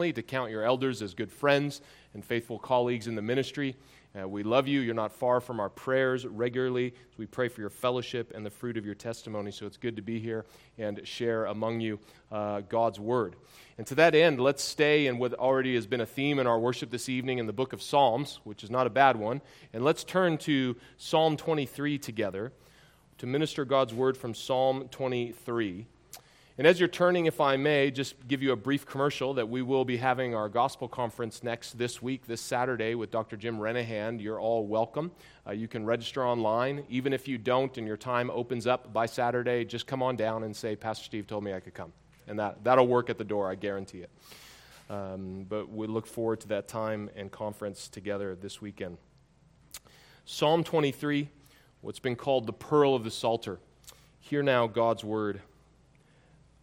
to count your elders as good friends and faithful colleagues in the ministry. Uh, we love you. You're not far from our prayers regularly. So we pray for your fellowship and the fruit of your testimony. So it's good to be here and share among you uh, God's word. And to that end, let's stay in what already has been a theme in our worship this evening in the book of Psalms, which is not a bad one. And let's turn to Psalm 23 together to minister God's word from Psalm 23. And as you're turning, if I may, just give you a brief commercial that we will be having our gospel conference next this week, this Saturday, with Dr. Jim Renihan. You're all welcome. Uh, you can register online. Even if you don't and your time opens up by Saturday, just come on down and say, Pastor Steve told me I could come. And that, that'll work at the door, I guarantee it. Um, but we look forward to that time and conference together this weekend. Psalm 23, what's been called the pearl of the Psalter. Hear now God's word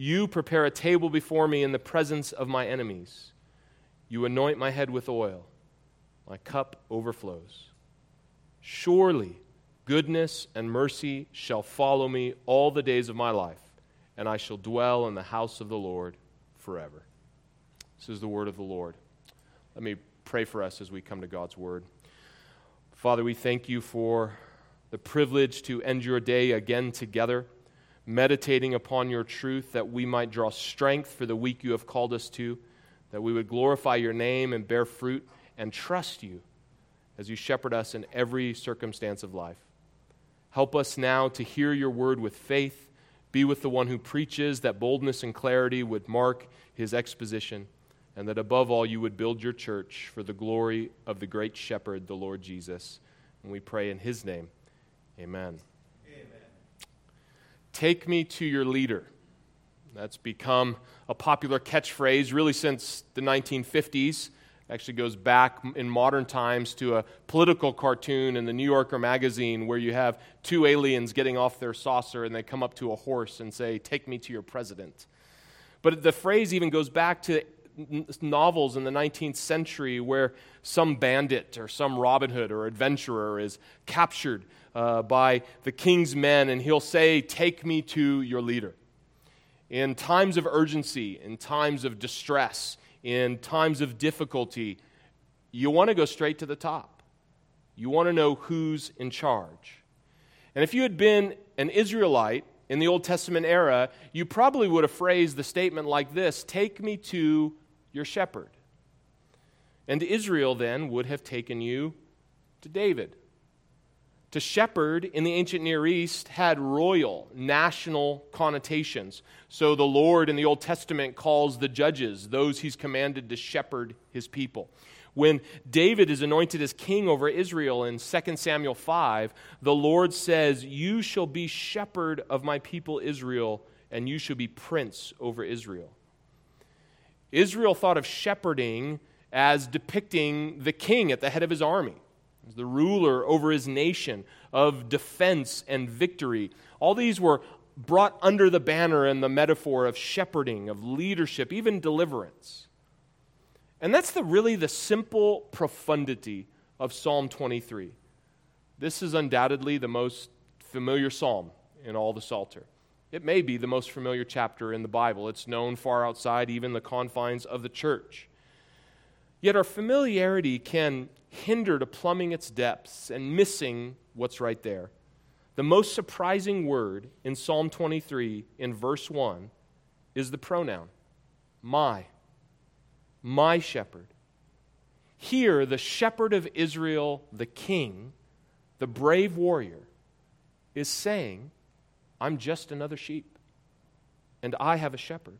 You prepare a table before me in the presence of my enemies. You anoint my head with oil. My cup overflows. Surely goodness and mercy shall follow me all the days of my life, and I shall dwell in the house of the Lord forever. This is the word of the Lord. Let me pray for us as we come to God's word. Father, we thank you for the privilege to end your day again together meditating upon your truth, that we might draw strength for the week you have called us to, that we would glorify your name and bear fruit and trust you as you shepherd us in every circumstance of life. Help us now to hear your word with faith. Be with the one who preaches, that boldness and clarity would mark his exposition, and that above all you would build your church for the glory of the great shepherd, the Lord Jesus. And we pray in his name. Amen. Take me to your leader. That's become a popular catchphrase really since the 1950s. Actually, goes back in modern times to a political cartoon in the New Yorker magazine where you have two aliens getting off their saucer and they come up to a horse and say, Take me to your president. But the phrase even goes back to novels in the 19th century where some bandit or some Robin Hood or adventurer is captured uh, by the king's men, and he'll say, Take me to your leader. In times of urgency, in times of distress, in times of difficulty, you want to go straight to the top. You want to know who's in charge. And if you had been an Israelite in the Old Testament era, you probably would have phrased the statement like this Take me to your shepherd. And Israel then would have taken you to David to shepherd in the ancient Near East had royal, national connotations. So the Lord in the Old Testament calls the judges, those he's commanded to shepherd his people. When David is anointed as king over Israel in 2 Samuel 5, the Lord says, You shall be shepherd of my people Israel, and you shall be prince over Israel. Israel thought of shepherding as depicting the king at the head of his army as the ruler over his nation, of defense and victory. All these were brought under the banner and the metaphor of shepherding, of leadership, even deliverance. And that's the, really the simple profundity of Psalm 23. This is undoubtedly the most familiar psalm in all the Psalter. It may be the most familiar chapter in the Bible. It's known far outside even the confines of the church. Yet our familiarity can hinder to plumbing its depths and missing what's right there. The most surprising word in Psalm 23 in verse 1 is the pronoun my. My shepherd. Here, the shepherd of Israel, the king, the brave warrior, is saying, I'm just another sheep, and I have a shepherd.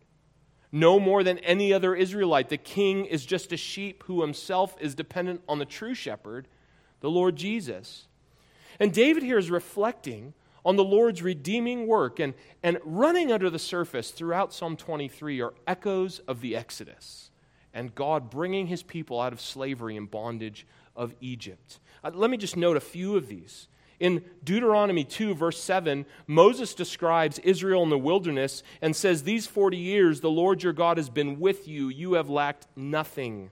No more than any other Israelite. The king is just a sheep who himself is dependent on the true shepherd, the Lord Jesus. And David here is reflecting on the Lord's redeeming work, and, and running under the surface throughout Psalm 23 are echoes of the Exodus. and God bringing his people out of slavery and bondage of Egypt. Uh, let me just note a few of these. In Deuteronomy 2, verse 7, Moses describes Israel in the wilderness and says, These 40 years the Lord your God has been with you. You have lacked nothing,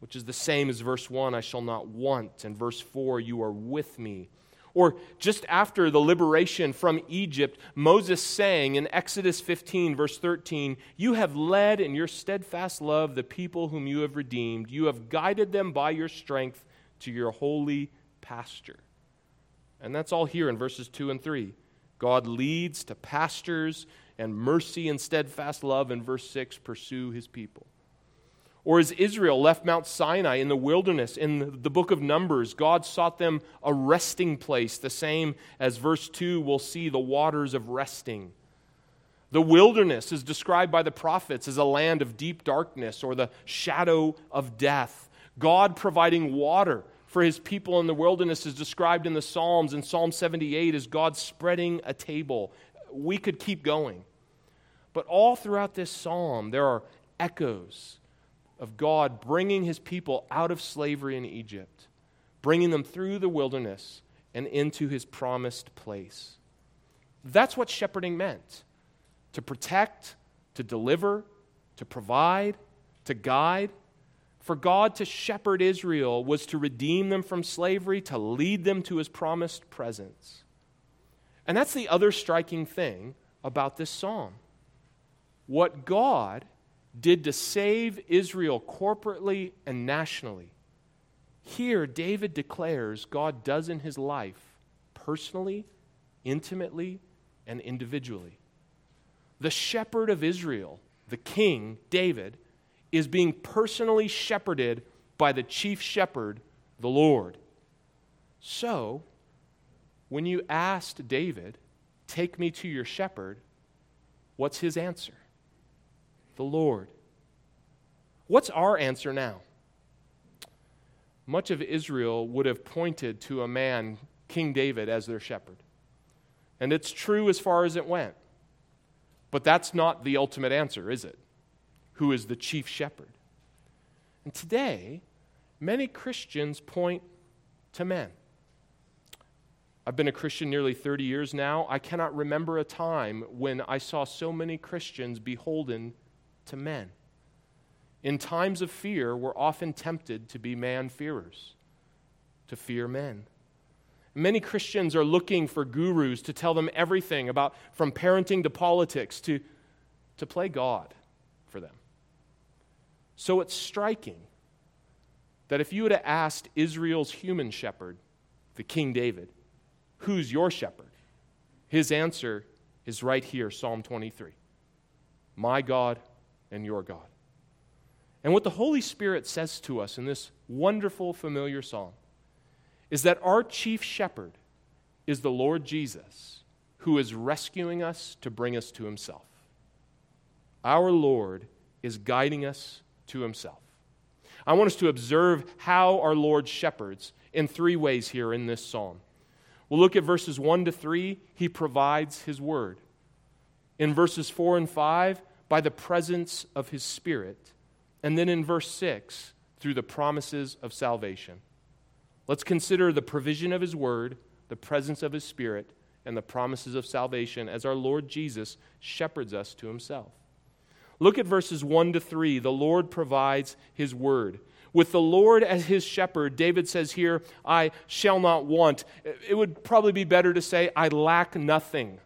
which is the same as verse 1, I shall not want. And verse 4, you are with me. Or just after the liberation from Egypt, Moses sang in Exodus 15, verse 13, You have led in your steadfast love the people whom you have redeemed. You have guided them by your strength to your holy pasture. And that's all here in verses 2 and 3. God leads to pastures and mercy and steadfast love in verse 6 pursue his people. Or as Israel left Mount Sinai in the wilderness, in the book of Numbers, God sought them a resting place, the same as verse 2 will see the waters of resting. The wilderness is described by the prophets as a land of deep darkness or the shadow of death. God providing water for his people in the wilderness is described in the Psalms. In Psalm 78 as God spreading a table. We could keep going. But all throughout this psalm, there are echoes of God bringing his people out of slavery in Egypt, bringing them through the wilderness and into his promised place. That's what shepherding meant to protect, to deliver, to provide, to guide. For God to shepherd Israel was to redeem them from slavery, to lead them to his promised presence. And that's the other striking thing about this psalm. What God did to save Israel corporately and nationally, here David declares God does in his life, personally, intimately, and individually. The shepherd of Israel, the king, David, is being personally shepherded by the chief shepherd, the Lord. So, when you asked David, Take me to your shepherd, what's his answer? The Lord. What's our answer now? Much of Israel would have pointed to a man, King David, as their shepherd. And it's true as far as it went. But that's not the ultimate answer, is it? Who is the chief shepherd. And today, many Christians point to men. I've been a Christian nearly 30 years now. I cannot remember a time when I saw so many Christians beholden to men. In times of fear, we're often tempted to be man-fearers, to fear men. Many Christians are looking for gurus to tell them everything about from parenting to politics to, to play God for them. So it's striking that if you have asked Israel's human shepherd, the King David, who's your shepherd? His answer is right here, Psalm 23 My God and your God. And what the Holy Spirit says to us in this wonderful, familiar psalm is that our chief shepherd is the Lord Jesus, who is rescuing us to bring us to himself. Our Lord is guiding us to himself. I want us to observe how our Lord shepherds in three ways here in this psalm. We'll look at verses 1 to 3, he provides his word. In verses 4 and 5, by the presence of his spirit. And then in verse 6, through the promises of salvation. Let's consider the provision of his word, the presence of his spirit, and the promises of salvation as our Lord Jesus shepherds us to himself. Look at verses 1 to 3. The Lord provides his word. With the Lord as his shepherd, David says here, I shall not want. It would probably be better to say, I lack nothing.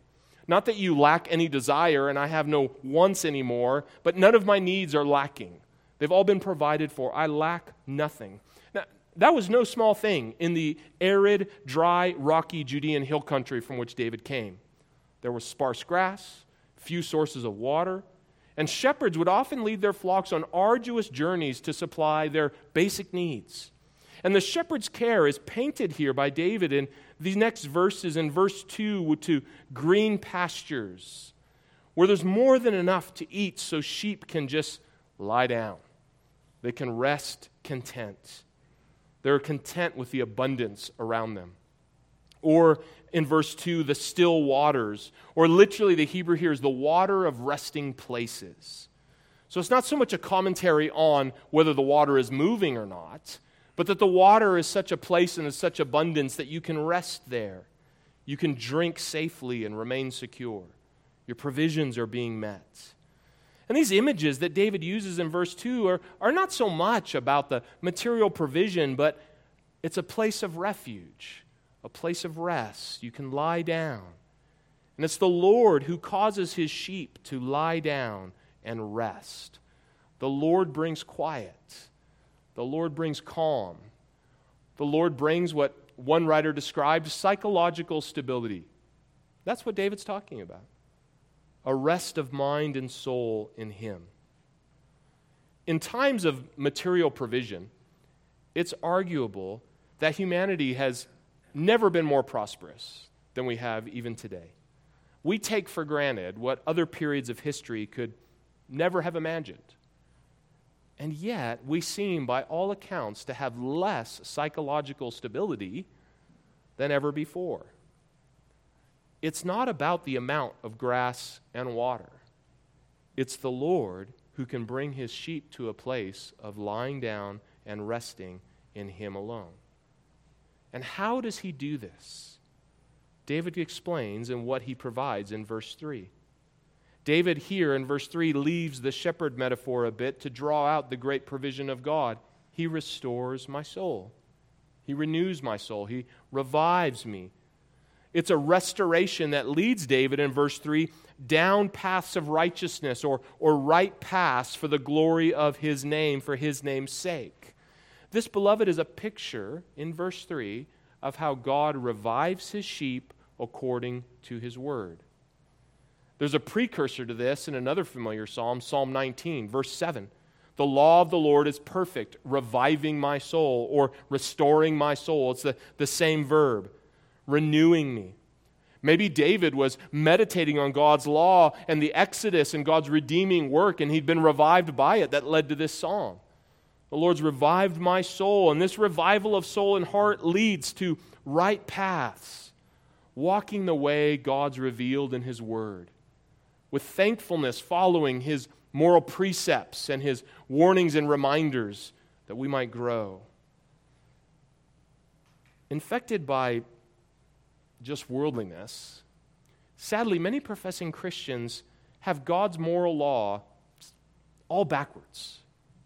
Not that you lack any desire and I have no wants anymore, but none of my needs are lacking. They've all been provided for. I lack nothing. Now, that was no small thing in the arid, dry, rocky Judean hill country from which David came. There was sparse grass, few sources of water, and shepherds would often lead their flocks on arduous journeys to supply their basic needs. And the shepherd's care is painted here by David in these next verses. In verse 2, to green pastures, where there's more than enough to eat so sheep can just lie down. They can rest content. They're content with the abundance around them. Or in verse 2, the still waters, or literally the Hebrew here is the water of resting places. So it's not so much a commentary on whether the water is moving or not, but that the water is such a place and is such abundance that you can rest there. You can drink safely and remain secure. Your provisions are being met. And these images that David uses in verse 2 are, are not so much about the material provision, but it's a place of refuge, a place of rest. You can lie down. And it's the Lord who causes his sheep to lie down and rest. The Lord brings quiet. The Lord brings calm. The Lord brings what one writer described psychological stability. That's what David's talking about a rest of mind and soul in Him. In times of material provision, it's arguable that humanity has never been more prosperous than we have even today. We take for granted what other periods of history could never have imagined. And yet, we seem, by all accounts, to have less psychological stability than ever before. It's not about the amount of grass and water, it's the Lord who can bring his sheep to a place of lying down and resting in him alone. And how does he do this? David explains in what he provides in verse 3. David here in verse 3 leaves the shepherd metaphor a bit to draw out the great provision of God. He restores my soul. He renews my soul. He revives me. It's a restoration that leads David in verse 3 down paths of righteousness or, or right paths for the glory of his name, for his name's sake. This, beloved, is a picture in verse 3 of how God revives his sheep according to his word. There's a precursor to this in another familiar psalm, Psalm 19, verse 7. The law of the Lord is perfect, reviving my soul or restoring my soul. It's the, the same verb renewing me. Maybe David was meditating on God's law and the Exodus and God's redeeming work, and he'd been revived by it. That led to this song. The Lord's revived my soul, and this revival of soul and heart leads to right paths, walking the way God's revealed in His Word, with thankfulness following His moral precepts and His warnings and reminders that we might grow. Infected by just worldliness. Sadly, many professing Christians have God's moral law all backwards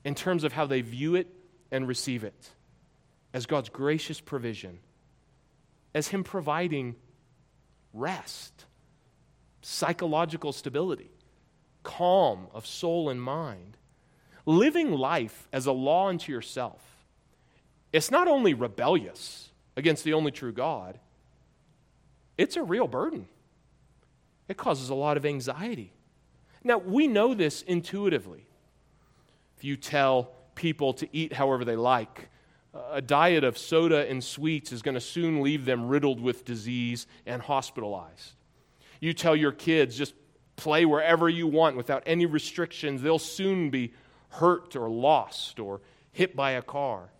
in terms of how they view it and receive it as God's gracious provision, as Him providing rest, psychological stability, calm of soul and mind. Living life as a law unto yourself, it's not only rebellious against the only true God, it's a real burden. It causes a lot of anxiety. Now, we know this intuitively. You tell people to eat however they like, a diet of soda and sweets is going to soon leave them riddled with disease and hospitalized. You tell your kids just play wherever you want without any restrictions, they'll soon be hurt or lost or hit by a car.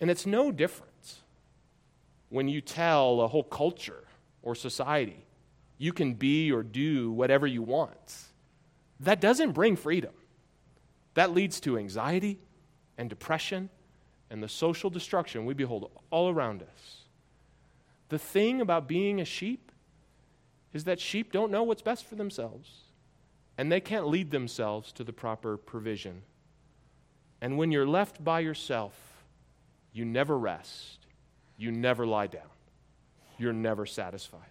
And it's no different when you tell a whole culture or society you can be or do whatever you want. That doesn't bring freedom. That leads to anxiety and depression and the social destruction we behold all around us. The thing about being a sheep is that sheep don't know what's best for themselves, and they can't lead themselves to the proper provision. And when you're left by yourself, you never rest you never lie down. You're never satisfied.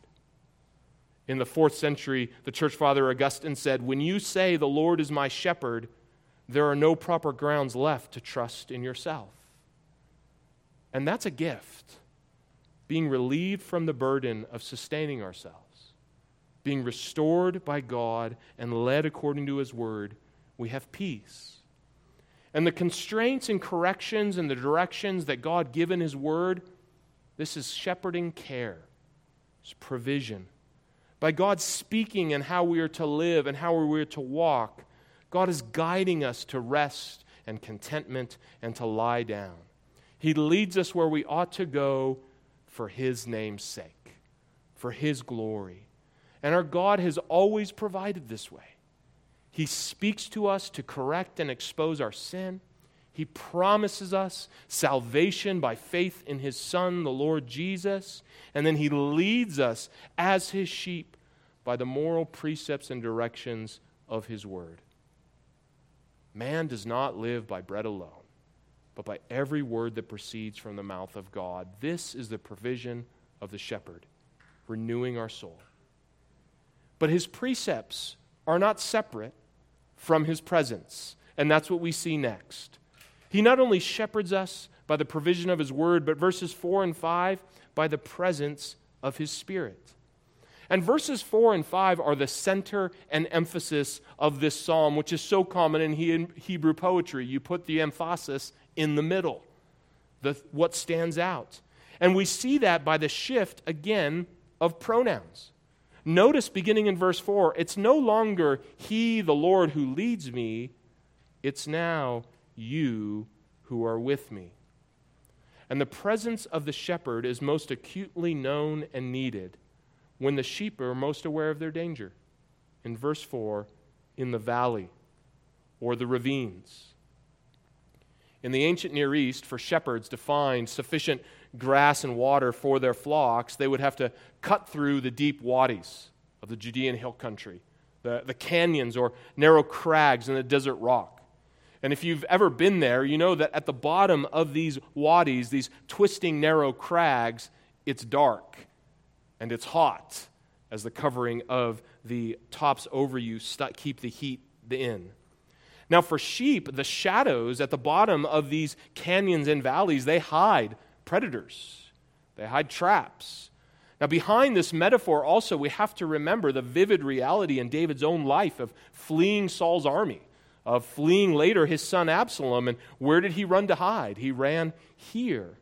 In the fourth century, the church father Augustine said, When you say, The Lord is my shepherd, there are no proper grounds left to trust in yourself. And that's a gift. Being relieved from the burden of sustaining ourselves, being restored by God and led according to His word, we have peace. And the constraints and corrections and the directions that God give in His word this is shepherding care, it's provision. By God speaking and how we are to live and how we are to walk, God is guiding us to rest and contentment and to lie down. He leads us where we ought to go for His name's sake, for His glory. And our God has always provided this way. He speaks to us to correct and expose our sin. He promises us salvation by faith in His Son, the Lord Jesus. And then He leads us as His sheep by the moral precepts and directions of His Word. Man does not live by bread alone, but by every word that proceeds from the mouth of God. This is the provision of the shepherd, renewing our soul. But His precepts are not separate from His presence. And that's what we see next. He not only shepherds us by the provision of his word, but verses 4 and 5 by the presence of his spirit. And verses 4 and 5 are the center and emphasis of this psalm, which is so common in Hebrew poetry. You put the emphasis in the middle, the, what stands out. And we see that by the shift, again, of pronouns. Notice beginning in verse 4, it's no longer he, the Lord, who leads me, it's now you who are with me. And the presence of the shepherd is most acutely known and needed when the sheep are most aware of their danger. In verse 4, in the valley or the ravines. In the ancient Near East, for shepherds to find sufficient grass and water for their flocks, they would have to cut through the deep wadis of the Judean hill country, the, the canyons or narrow crags in the desert rock. And if you've ever been there, you know that at the bottom of these wadis, these twisting, narrow crags, it's dark and it's hot as the covering of the tops over you st- keep the heat in. Now, for sheep, the shadows at the bottom of these canyons and valleys, they hide predators, they hide traps. Now, behind this metaphor, also, we have to remember the vivid reality in David's own life of fleeing Saul's army of fleeing later his son Absalom. And where did he run to hide? He ran here.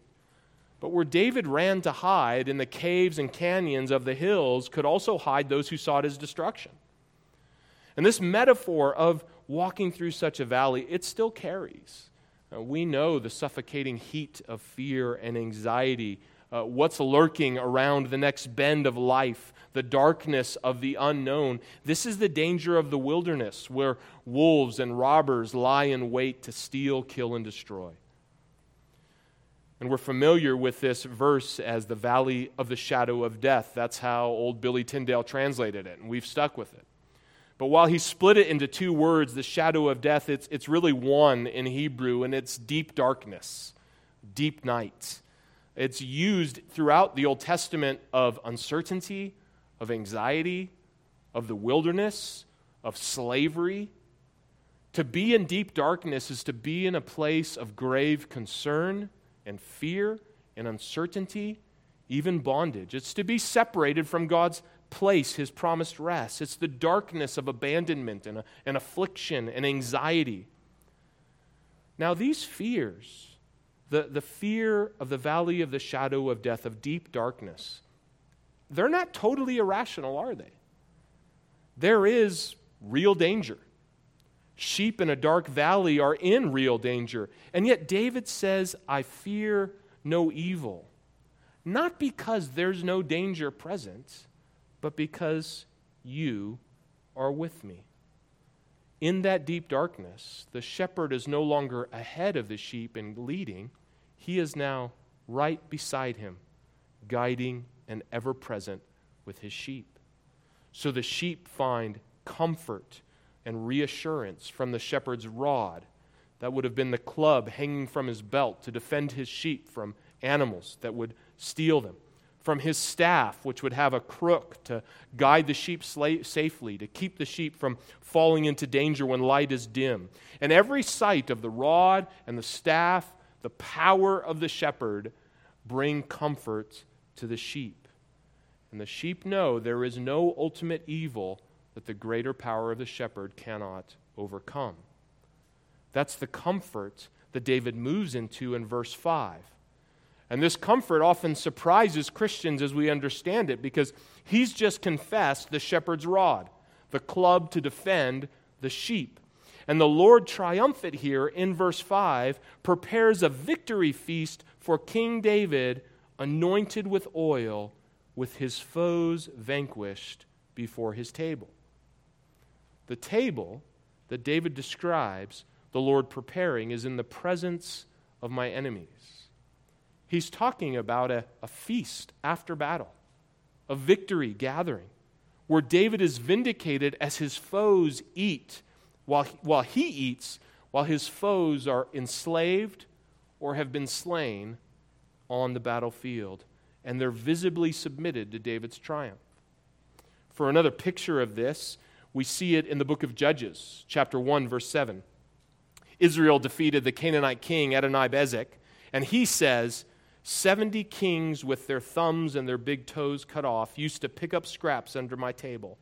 But where David ran to hide in the caves and canyons of the hills could also hide those who sought his destruction. And this metaphor of walking through such a valley, it still carries. Uh, we know the suffocating heat of fear and anxiety, uh, what's lurking around the next bend of life, the darkness of the unknown. This is the danger of the wilderness, where wolves and robbers lie in wait to steal, kill, and destroy. And we're familiar with this verse as the valley of the shadow of death. That's how old Billy Tyndale translated it, and we've stuck with it. But while he split it into two words, the shadow of death, it's, it's really one in Hebrew, and it's deep darkness, deep night. It's used throughout the Old Testament of uncertainty, of anxiety, of the wilderness, of slavery. To be in deep darkness is to be in a place of grave concern and fear and uncertainty, even bondage. It's to be separated from God's place, His promised rest. It's the darkness of abandonment and, and affliction and anxiety. Now, these fears, the, the fear of the valley of the shadow of death, of deep darkness, they're not totally irrational, are they? There is real danger. Sheep in a dark valley are in real danger. And yet, David says, I fear no evil. Not because there's no danger present, but because you are with me. In that deep darkness, the shepherd is no longer ahead of the sheep and leading, he is now right beside him, guiding and ever present with his sheep. So the sheep find comfort and reassurance from the shepherd's rod. That would have been the club hanging from his belt to defend his sheep from animals that would steal them. From his staff, which would have a crook to guide the sheep safely, to keep the sheep from falling into danger when light is dim. And every sight of the rod and the staff, the power of the shepherd, bring comfort to the sheep. And the sheep know there is no ultimate evil that the greater power of the shepherd cannot overcome. That's the comfort that David moves into in verse 5. And this comfort often surprises Christians as we understand it because he's just confessed the shepherd's rod, the club to defend the sheep. And the Lord triumphant here in verse 5 prepares a victory feast for King David anointed with oil, with his foes vanquished before his table. The table that David describes the Lord preparing is in the presence of my enemies. He's talking about a, a feast after battle, a victory gathering, where David is vindicated as his foes eat, while, while he eats, while his foes are enslaved or have been slain on the battlefield. And they're visibly submitted to David's triumph. For another picture of this, we see it in the book of Judges, chapter 1, verse 7. Israel defeated the Canaanite king Adonibezek, and he says, 70 kings with their thumbs and their big toes cut off used to pick up scraps under my table.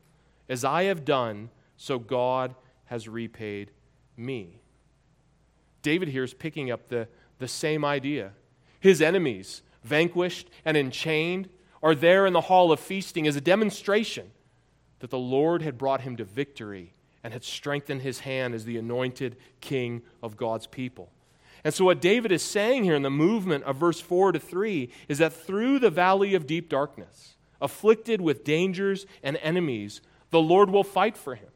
As I have done, so God has repaid me. David here is picking up the, the same idea. His enemies, vanquished and enchained, are there in the hall of feasting as a demonstration that the Lord had brought him to victory and had strengthened his hand as the anointed king of God's people. And so, what David is saying here in the movement of verse 4 to 3 is that through the valley of deep darkness, afflicted with dangers and enemies, the Lord will fight for him.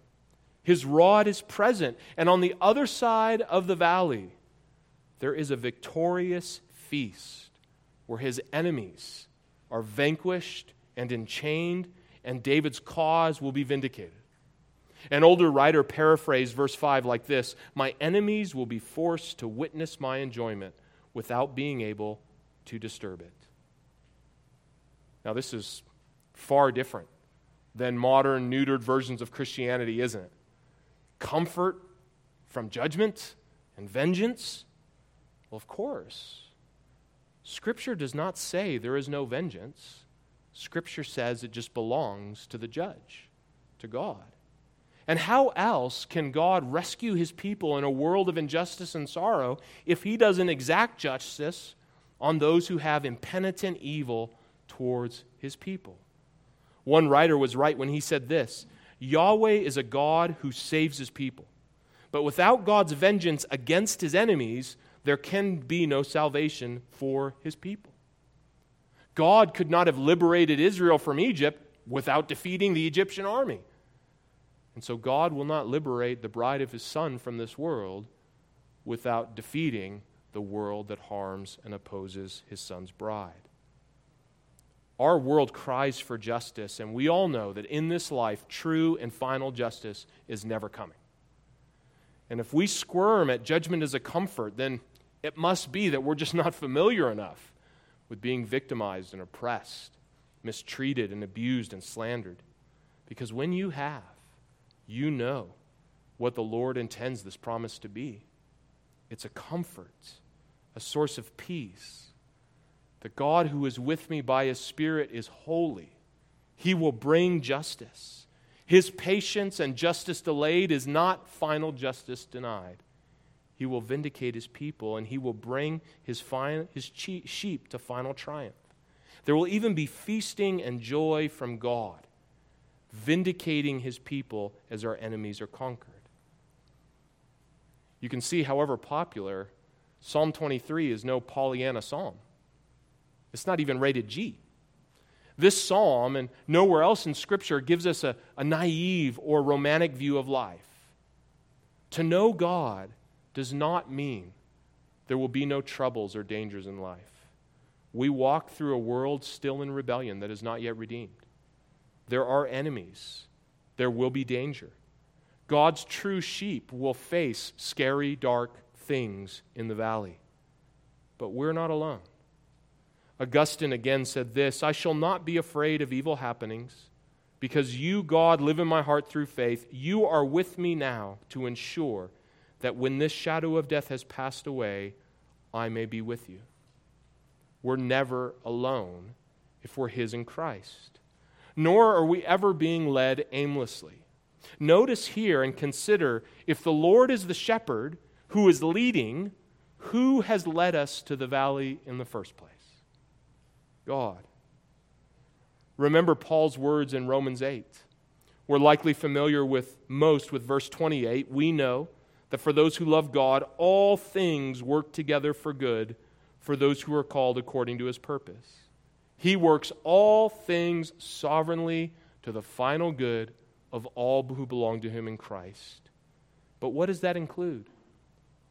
His rod is present, and on the other side of the valley, there is a victorious feast where his enemies are vanquished and enchained and David's cause will be vindicated. An older writer paraphrased verse 5 like this My enemies will be forced to witness my enjoyment without being able to disturb it. Now, this is far different than modern, neutered versions of Christianity, isn't it? Comfort from judgment and vengeance? Well, of course. Scripture does not say there is no vengeance. Scripture says it just belongs to the judge, to God. And how else can God rescue his people in a world of injustice and sorrow if he doesn't exact justice on those who have impenitent evil towards his people? One writer was right when he said this Yahweh is a God who saves his people. But without God's vengeance against his enemies, there can be no salvation for his people. God could not have liberated Israel from Egypt without defeating the Egyptian army. And so God will not liberate the bride of his son from this world without defeating the world that harms and opposes his son's bride. Our world cries for justice, and we all know that in this life, true and final justice is never coming. And if we squirm at judgment as a comfort, then it must be that we're just not familiar enough with being victimized and oppressed, mistreated and abused and slandered. Because when you have, you know what the Lord intends this promise to be. It's a comfort, a source of peace. The God who is with me by his Spirit is holy. He will bring justice. His patience and justice delayed is not final justice denied. He will vindicate his people, and he will bring his, fine, his sheep to final triumph. There will even be feasting and joy from God, vindicating his people as our enemies are conquered. You can see, however popular, Psalm 23 is no Pollyanna psalm. It's not even rated G. This psalm, and nowhere else in Scripture, gives us a, a naive or romantic view of life. To know God does not mean there will be no troubles or dangers in life. We walk through a world still in rebellion that is not yet redeemed. There are enemies, there will be danger. God's true sheep will face scary, dark things in the valley. But we're not alone. Augustine again said this I shall not be afraid of evil happenings, because you, God, live in my heart through faith. You are with me now to ensure that when this shadow of death has passed away, I may be with you. We're never alone if we're His in Christ, nor are we ever being led aimlessly. Notice here and consider if the Lord is the shepherd who is leading, who has led us to the valley in the first place? God. Remember Paul's words in Romans 8. We're likely familiar with most with verse 28. We know that for those who love God, all things work together for good for those who are called according to his purpose. He works all things sovereignly to the final good of all who belong to him in Christ. But what does that include?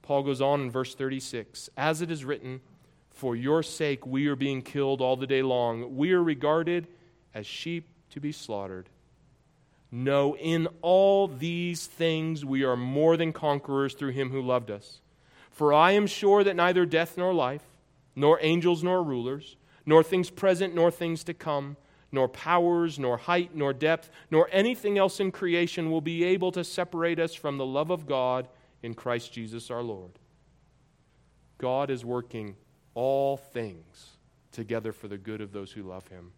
Paul goes on in verse 36 As it is written, For your sake we are being killed all the day long. We are regarded as sheep to be slaughtered. No, in all these things we are more than conquerors through him who loved us. For I am sure that neither death nor life, nor angels nor rulers, nor things present nor things to come, nor powers, nor height, nor depth, nor anything else in creation will be able to separate us from the love of God in Christ Jesus our Lord. God is working all things together for the good of those who love him.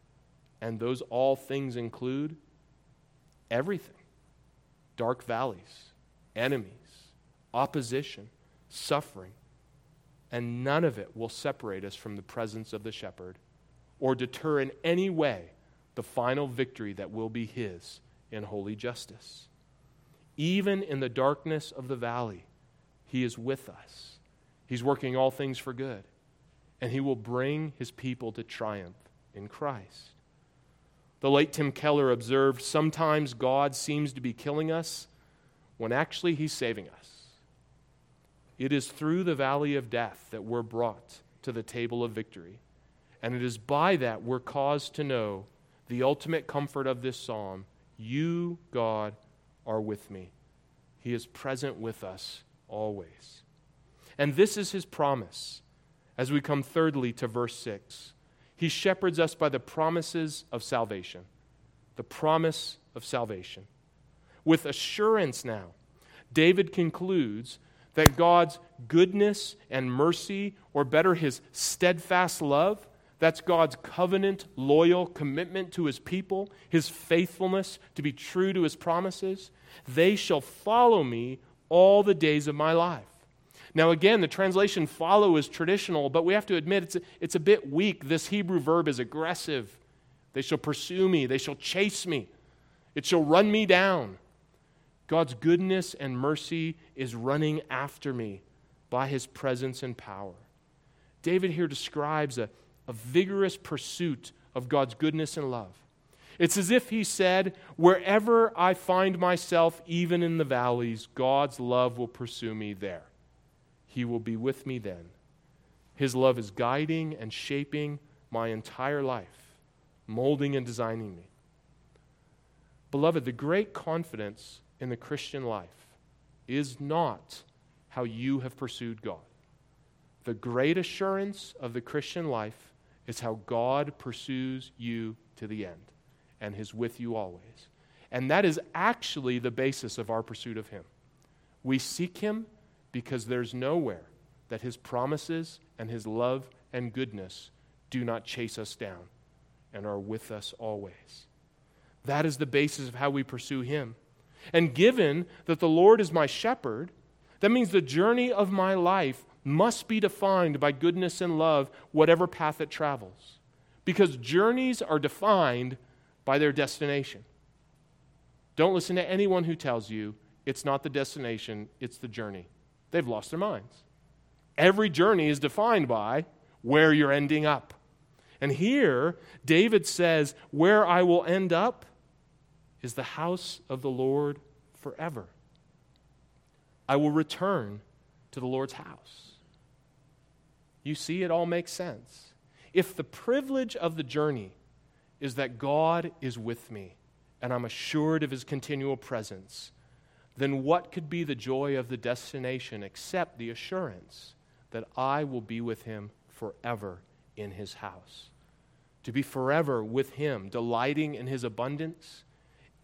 And those all things include everything dark valleys, enemies, opposition, suffering. And none of it will separate us from the presence of the shepherd or deter in any way the final victory that will be his in holy justice. Even in the darkness of the valley, he is with us. He's working all things for good, and he will bring his people to triumph in Christ. The late Tim Keller observed sometimes God seems to be killing us when actually he's saving us. It is through the valley of death that we're brought to the table of victory. And it is by that we're caused to know the ultimate comfort of this psalm You, God, are with me. He is present with us always. And this is his promise as we come thirdly to verse 6. He shepherds us by the promises of salvation. The promise of salvation. With assurance now, David concludes that God's goodness and mercy, or better, his steadfast love, that's God's covenant, loyal commitment to his people, his faithfulness to be true to his promises. They shall follow me all the days of my life. Now, again, the translation follow is traditional, but we have to admit it's a, it's a bit weak. This Hebrew verb is aggressive. They shall pursue me, they shall chase me, it shall run me down. God's goodness and mercy is running after me by his presence and power. David here describes a, a vigorous pursuit of God's goodness and love. It's as if he said, Wherever I find myself, even in the valleys, God's love will pursue me there. He will be with me then. His love is guiding and shaping my entire life, molding and designing me. Beloved, the great confidence in the Christian life is not how you have pursued God. The great assurance of the Christian life is how God pursues you to the end and is with you always. And that is actually the basis of our pursuit of Him. We seek Him because there's nowhere that His promises and His love and goodness do not chase us down and are with us always. That is the basis of how we pursue Him. And given that the Lord is my shepherd, that means the journey of my life must be defined by goodness and love, whatever path it travels. Because journeys are defined by their destination. Don't listen to anyone who tells you it's not the destination, it's the journey. They've lost their minds. Every journey is defined by where you're ending up. And here, David says, Where I will end up is the house of the Lord forever. I will return to the Lord's house. You see, it all makes sense. If the privilege of the journey is that God is with me and I'm assured of his continual presence, then what could be the joy of the destination except the assurance that I will be with him forever in his house? To be forever with him, delighting in his abundance,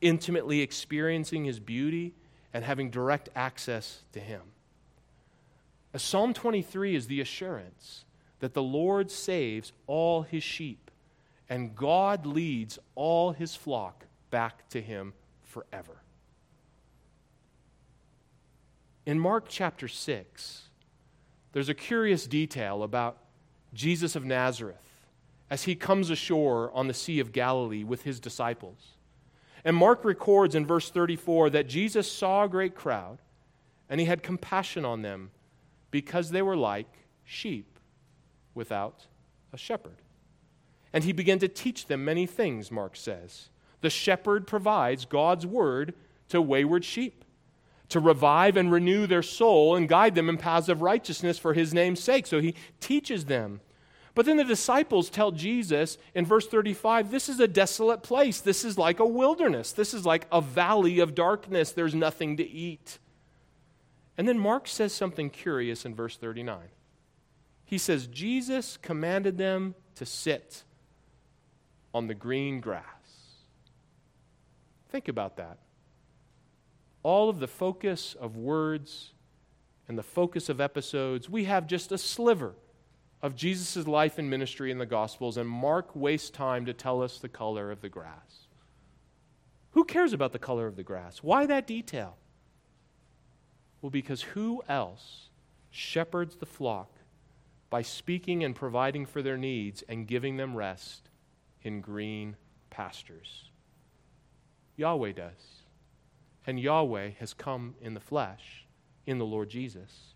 intimately experiencing his beauty, and having direct access to him. Psalm 23 is the assurance that the Lord saves all his sheep, and God leads all his flock back to him forever. In Mark chapter 6, there's a curious detail about Jesus of Nazareth as he comes ashore on the Sea of Galilee with his disciples. And Mark records in verse 34 that Jesus saw a great crowd and he had compassion on them because they were like sheep without a shepherd. And he began to teach them many things, Mark says. The shepherd provides God's word to wayward sheep to revive and renew their soul and guide them in paths of righteousness for his name's sake. So he teaches them. But then the disciples tell Jesus in verse 35 this is a desolate place. This is like a wilderness. This is like a valley of darkness. There's nothing to eat. And then Mark says something curious in verse 39. He says, Jesus commanded them to sit on the green grass. Think about that. All of the focus of words and the focus of episodes, we have just a sliver of Jesus' life and ministry in the Gospels, and Mark wastes time to tell us the color of the grass. Who cares about the color of the grass? Why that detail? Well, because who else shepherds the flock by speaking and providing for their needs and giving them rest in green pastures? Yahweh does. And Yahweh has come in the flesh in the Lord Jesus.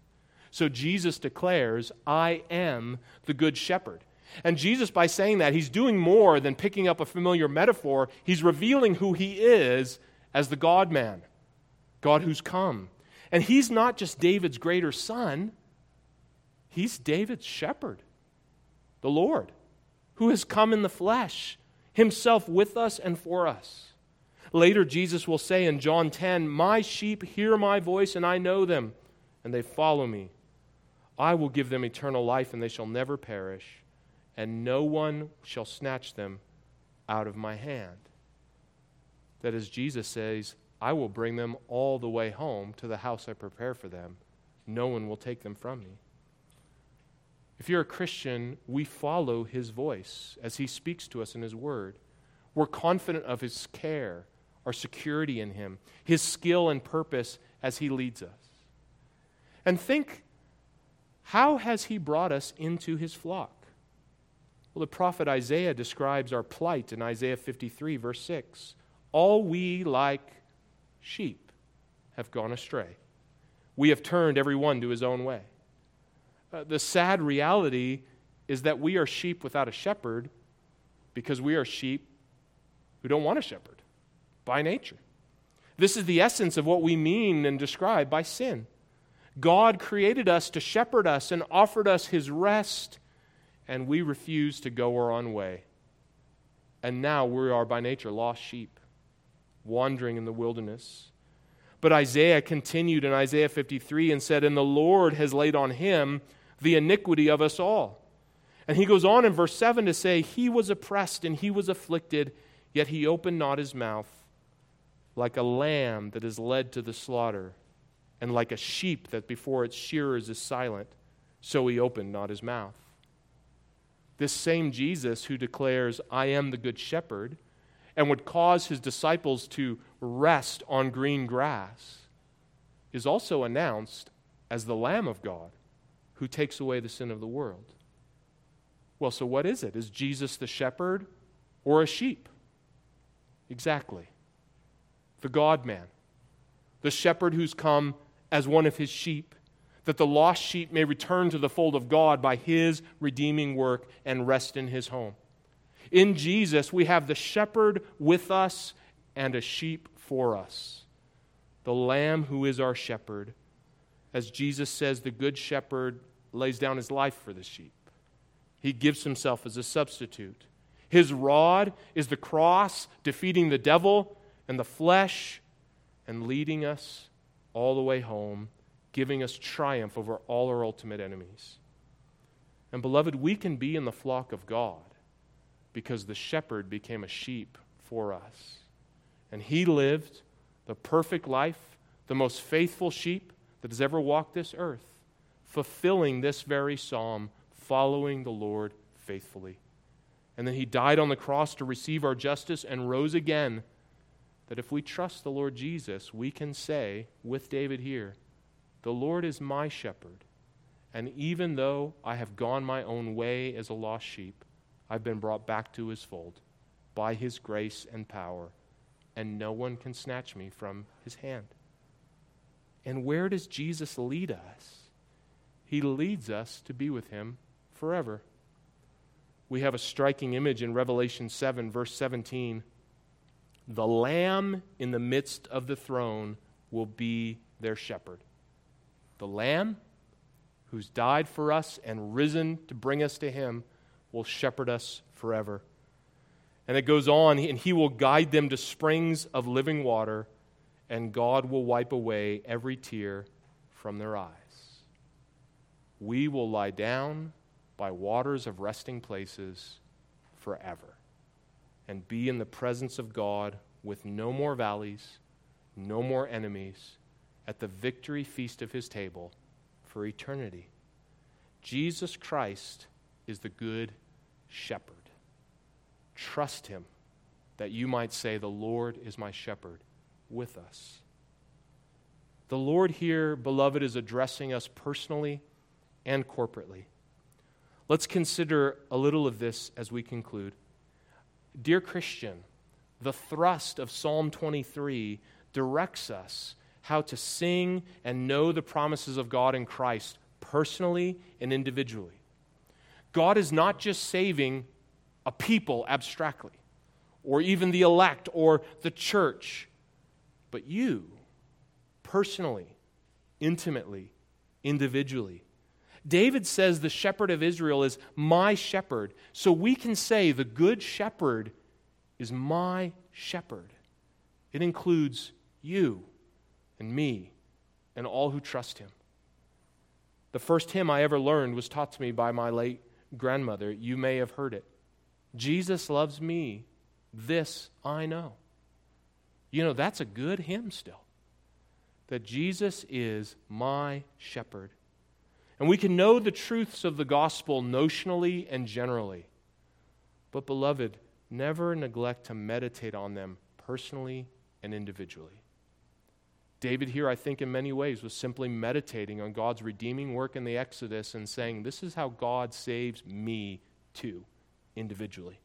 So Jesus declares, I am the good shepherd. And Jesus, by saying that, he's doing more than picking up a familiar metaphor. He's revealing who he is as the God man, God who's come. And he's not just David's greater son, he's David's shepherd, the Lord, who has come in the flesh, himself with us and for us. Later, Jesus will say in John 10, My sheep hear my voice, and I know them, and they follow me. I will give them eternal life, and they shall never perish, and no one shall snatch them out of my hand. That as Jesus says, I will bring them all the way home to the house I prepare for them. No one will take them from me. If you're a Christian, we follow his voice as he speaks to us in his word. We're confident of his care, our security in him, his skill and purpose as he leads us. And think how has he brought us into his flock? Well, the prophet Isaiah describes our plight in Isaiah 53, verse 6. All we, like sheep, have gone astray. We have turned every one to his own way. Uh, the sad reality is that we are sheep without a shepherd because we are sheep who don't want a shepherd by nature. This is the essence of what we mean and describe by sin. God created us to shepherd us and offered us his rest, and we refused to go our own way. And now we are by nature lost sheep, wandering in the wilderness. But Isaiah continued in Isaiah 53 and said, And the Lord has laid on him the iniquity of us all. And he goes on in verse 7 to say, He was oppressed and he was afflicted, yet he opened not his mouth, like a lamb that is led to the slaughter and like a sheep that before its shearers is silent, so he opened not his mouth. This same Jesus who declares, I am the good shepherd, and would cause his disciples to rest on green grass, is also announced as the Lamb of God who takes away the sin of the world. Well, so what is it? Is Jesus the shepherd or a sheep? Exactly. The God man, the shepherd who's come as one of his sheep, that the lost sheep may return to the fold of God by his redeeming work and rest in his home. In Jesus, we have the shepherd with us and a sheep for us. The lamb who is our shepherd. As Jesus says, the good shepherd lays down his life for the sheep, he gives himself as a substitute. His rod is the cross, defeating the devil and the flesh and leading us all the way home, giving us triumph over all our ultimate enemies. And beloved, we can be in the flock of God because the shepherd became a sheep for us. And he lived the perfect life, the most faithful sheep that has ever walked this earth, fulfilling this very psalm, following the Lord faithfully. And then he died on the cross to receive our justice and rose again that if we trust the Lord Jesus, we can say with David here, The Lord is my shepherd, and even though I have gone my own way as a lost sheep, I've been brought back to his fold by his grace and power, and no one can snatch me from his hand. And where does Jesus lead us? He leads us to be with him forever. We have a striking image in Revelation 7, verse 17 the Lamb in the midst of the throne will be their shepherd. The Lamb, who's died for us and risen to bring us to Him, will shepherd us forever. And it goes on, and He will guide them to springs of living water, and God will wipe away every tear from their eyes. We will lie down by waters of resting places forever and be in the presence of God with no more valleys, no more enemies, at the victory feast of his table for eternity. Jesus Christ is the good shepherd. Trust him that you might say, The Lord is my shepherd with us. The Lord here, beloved, is addressing us personally and corporately. Let's consider a little of this as we conclude. Dear Christian, the thrust of Psalm 23 directs us how to sing and know the promises of God in Christ personally and individually. God is not just saving a people abstractly, or even the elect or the church, but you personally, intimately, individually. David says the shepherd of Israel is my shepherd. So we can say the good shepherd is my shepherd. It includes you and me and all who trust him. The first hymn I ever learned was taught to me by my late grandmother. You may have heard it. Jesus loves me. This I know. You know, that's a good hymn still. That Jesus is my shepherd. And we can know the truths of the gospel notionally and generally. But, beloved, never neglect to meditate on them personally and individually. David, here, I think, in many ways, was simply meditating on God's redeeming work in the Exodus and saying, This is how God saves me too, individually.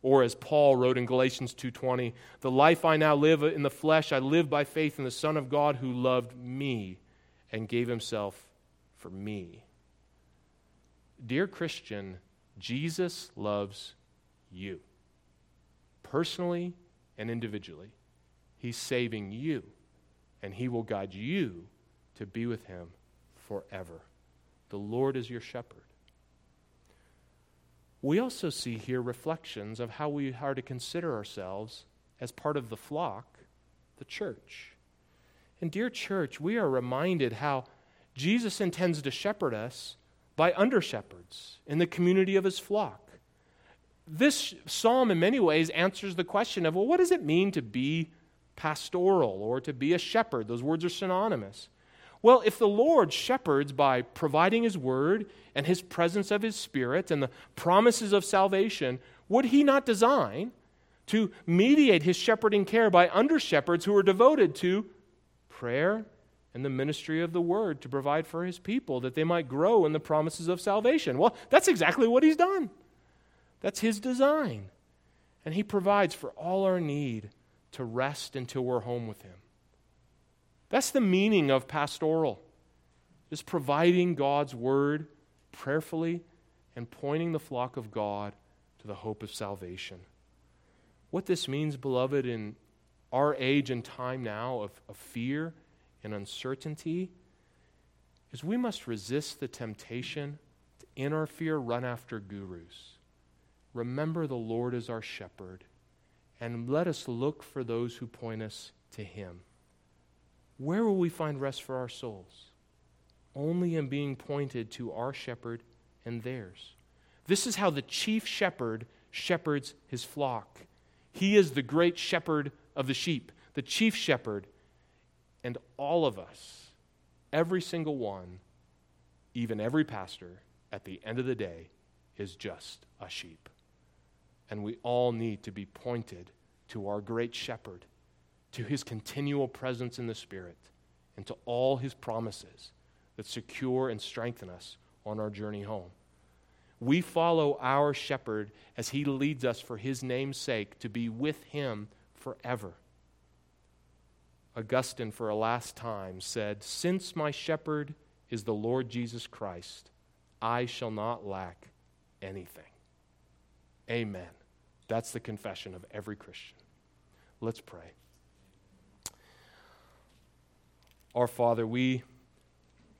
Or as Paul wrote in Galatians 2:20, "The life I now live in the flesh I live by faith in the Son of God who loved me and gave himself for me." Dear Christian, Jesus loves you. Personally and individually. He's saving you and he will guide you to be with him forever. The Lord is your shepherd. We also see here reflections of how we are to consider ourselves as part of the flock, the church. And, dear church, we are reminded how Jesus intends to shepherd us by under shepherds in the community of his flock. This psalm, in many ways, answers the question of well, what does it mean to be pastoral or to be a shepherd. Those words are synonymous. Well, if the Lord shepherds by providing His word and His presence of His Spirit and the promises of salvation, would He not design to mediate His shepherding care by under shepherds who are devoted to prayer and the ministry of the word to provide for His people that they might grow in the promises of salvation? Well, that's exactly what He's done. That's His design. And He provides for all our need to rest until we're home with Him. That's the meaning of pastoral, is providing God's word prayerfully and pointing the flock of God to the hope of salvation. What this means, beloved, in our age and time now of, of fear and uncertainty is we must resist the temptation to, in our fear, run after gurus. Remember, the Lord is our shepherd and let us look for those who point us to Him. Where will we find rest for our souls? Only in being pointed to our shepherd and theirs. This is how the chief shepherd shepherds his flock. He is the great shepherd of the sheep, the chief shepherd, and all of us, every single one, even every pastor, at the end of the day, is just a sheep and we all need to be pointed to our great shepherd, to his continual presence in the Spirit, and to all his promises that secure and strengthen us on our journey home. We follow our shepherd as he leads us for his name's sake to be with him forever. Augustine, for a last time, said, Since my shepherd is the Lord Jesus Christ, I shall not lack anything. Amen. That's the confession of every Christian. Let's pray. Our Father, we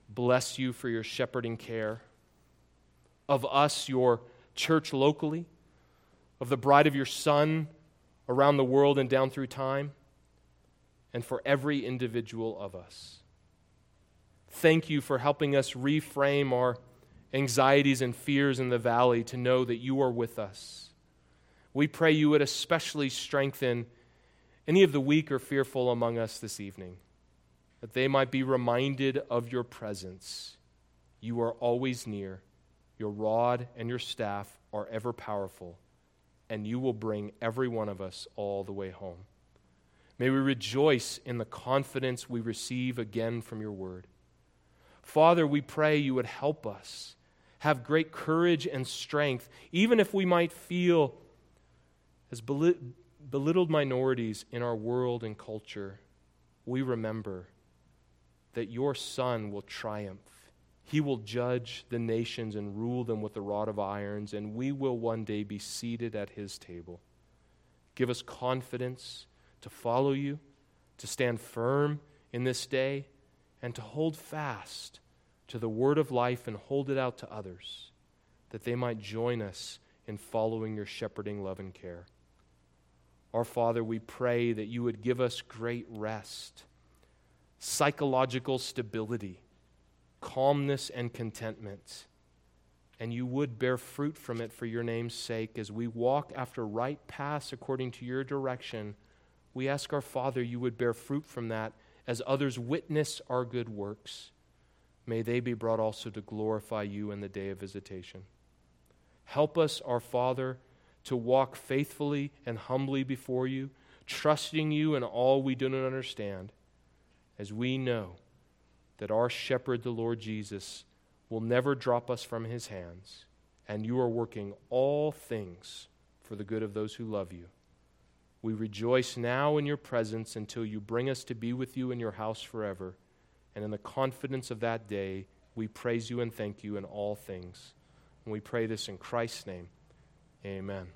bless you for your shepherding care of us, your church locally, of the bride of your Son around the world and down through time, and for every individual of us. Thank you for helping us reframe our anxieties and fears in the valley to know that you are with us. We pray you would especially strengthen any of the weak or fearful among us this evening, that they might be reminded of your presence. You are always near, your rod and your staff are ever powerful, and you will bring every one of us all the way home. May we rejoice in the confidence we receive again from your word. Father, we pray you would help us have great courage and strength, even if we might feel as belittled minorities in our world and culture. We remember that your Son will triumph. He will judge the nations and rule them with a rod of irons, and we will one day be seated at his table. Give us confidence to follow you, to stand firm in this day, and to hold fast to the word of life and hold it out to others, that they might join us in following your shepherding love and care. Our Father, we pray that you would give us great rest, psychological stability, calmness, and contentment. And you would bear fruit from it for your name's sake as we walk after right paths according to your direction. We ask our Father you would bear fruit from that as others witness our good works. May they be brought also to glorify you in the day of visitation. Help us, our Father, to walk faithfully and humbly before you, trusting you in all we do not understand, as we know that our shepherd, the Lord Jesus, will never drop us from his hands, and you are working all things for the good of those who love you. We rejoice now in your presence until you bring us to be with you in your house forever. And in the confidence of that day, we praise you and thank you in all things. And we pray this in Christ's name. Amen.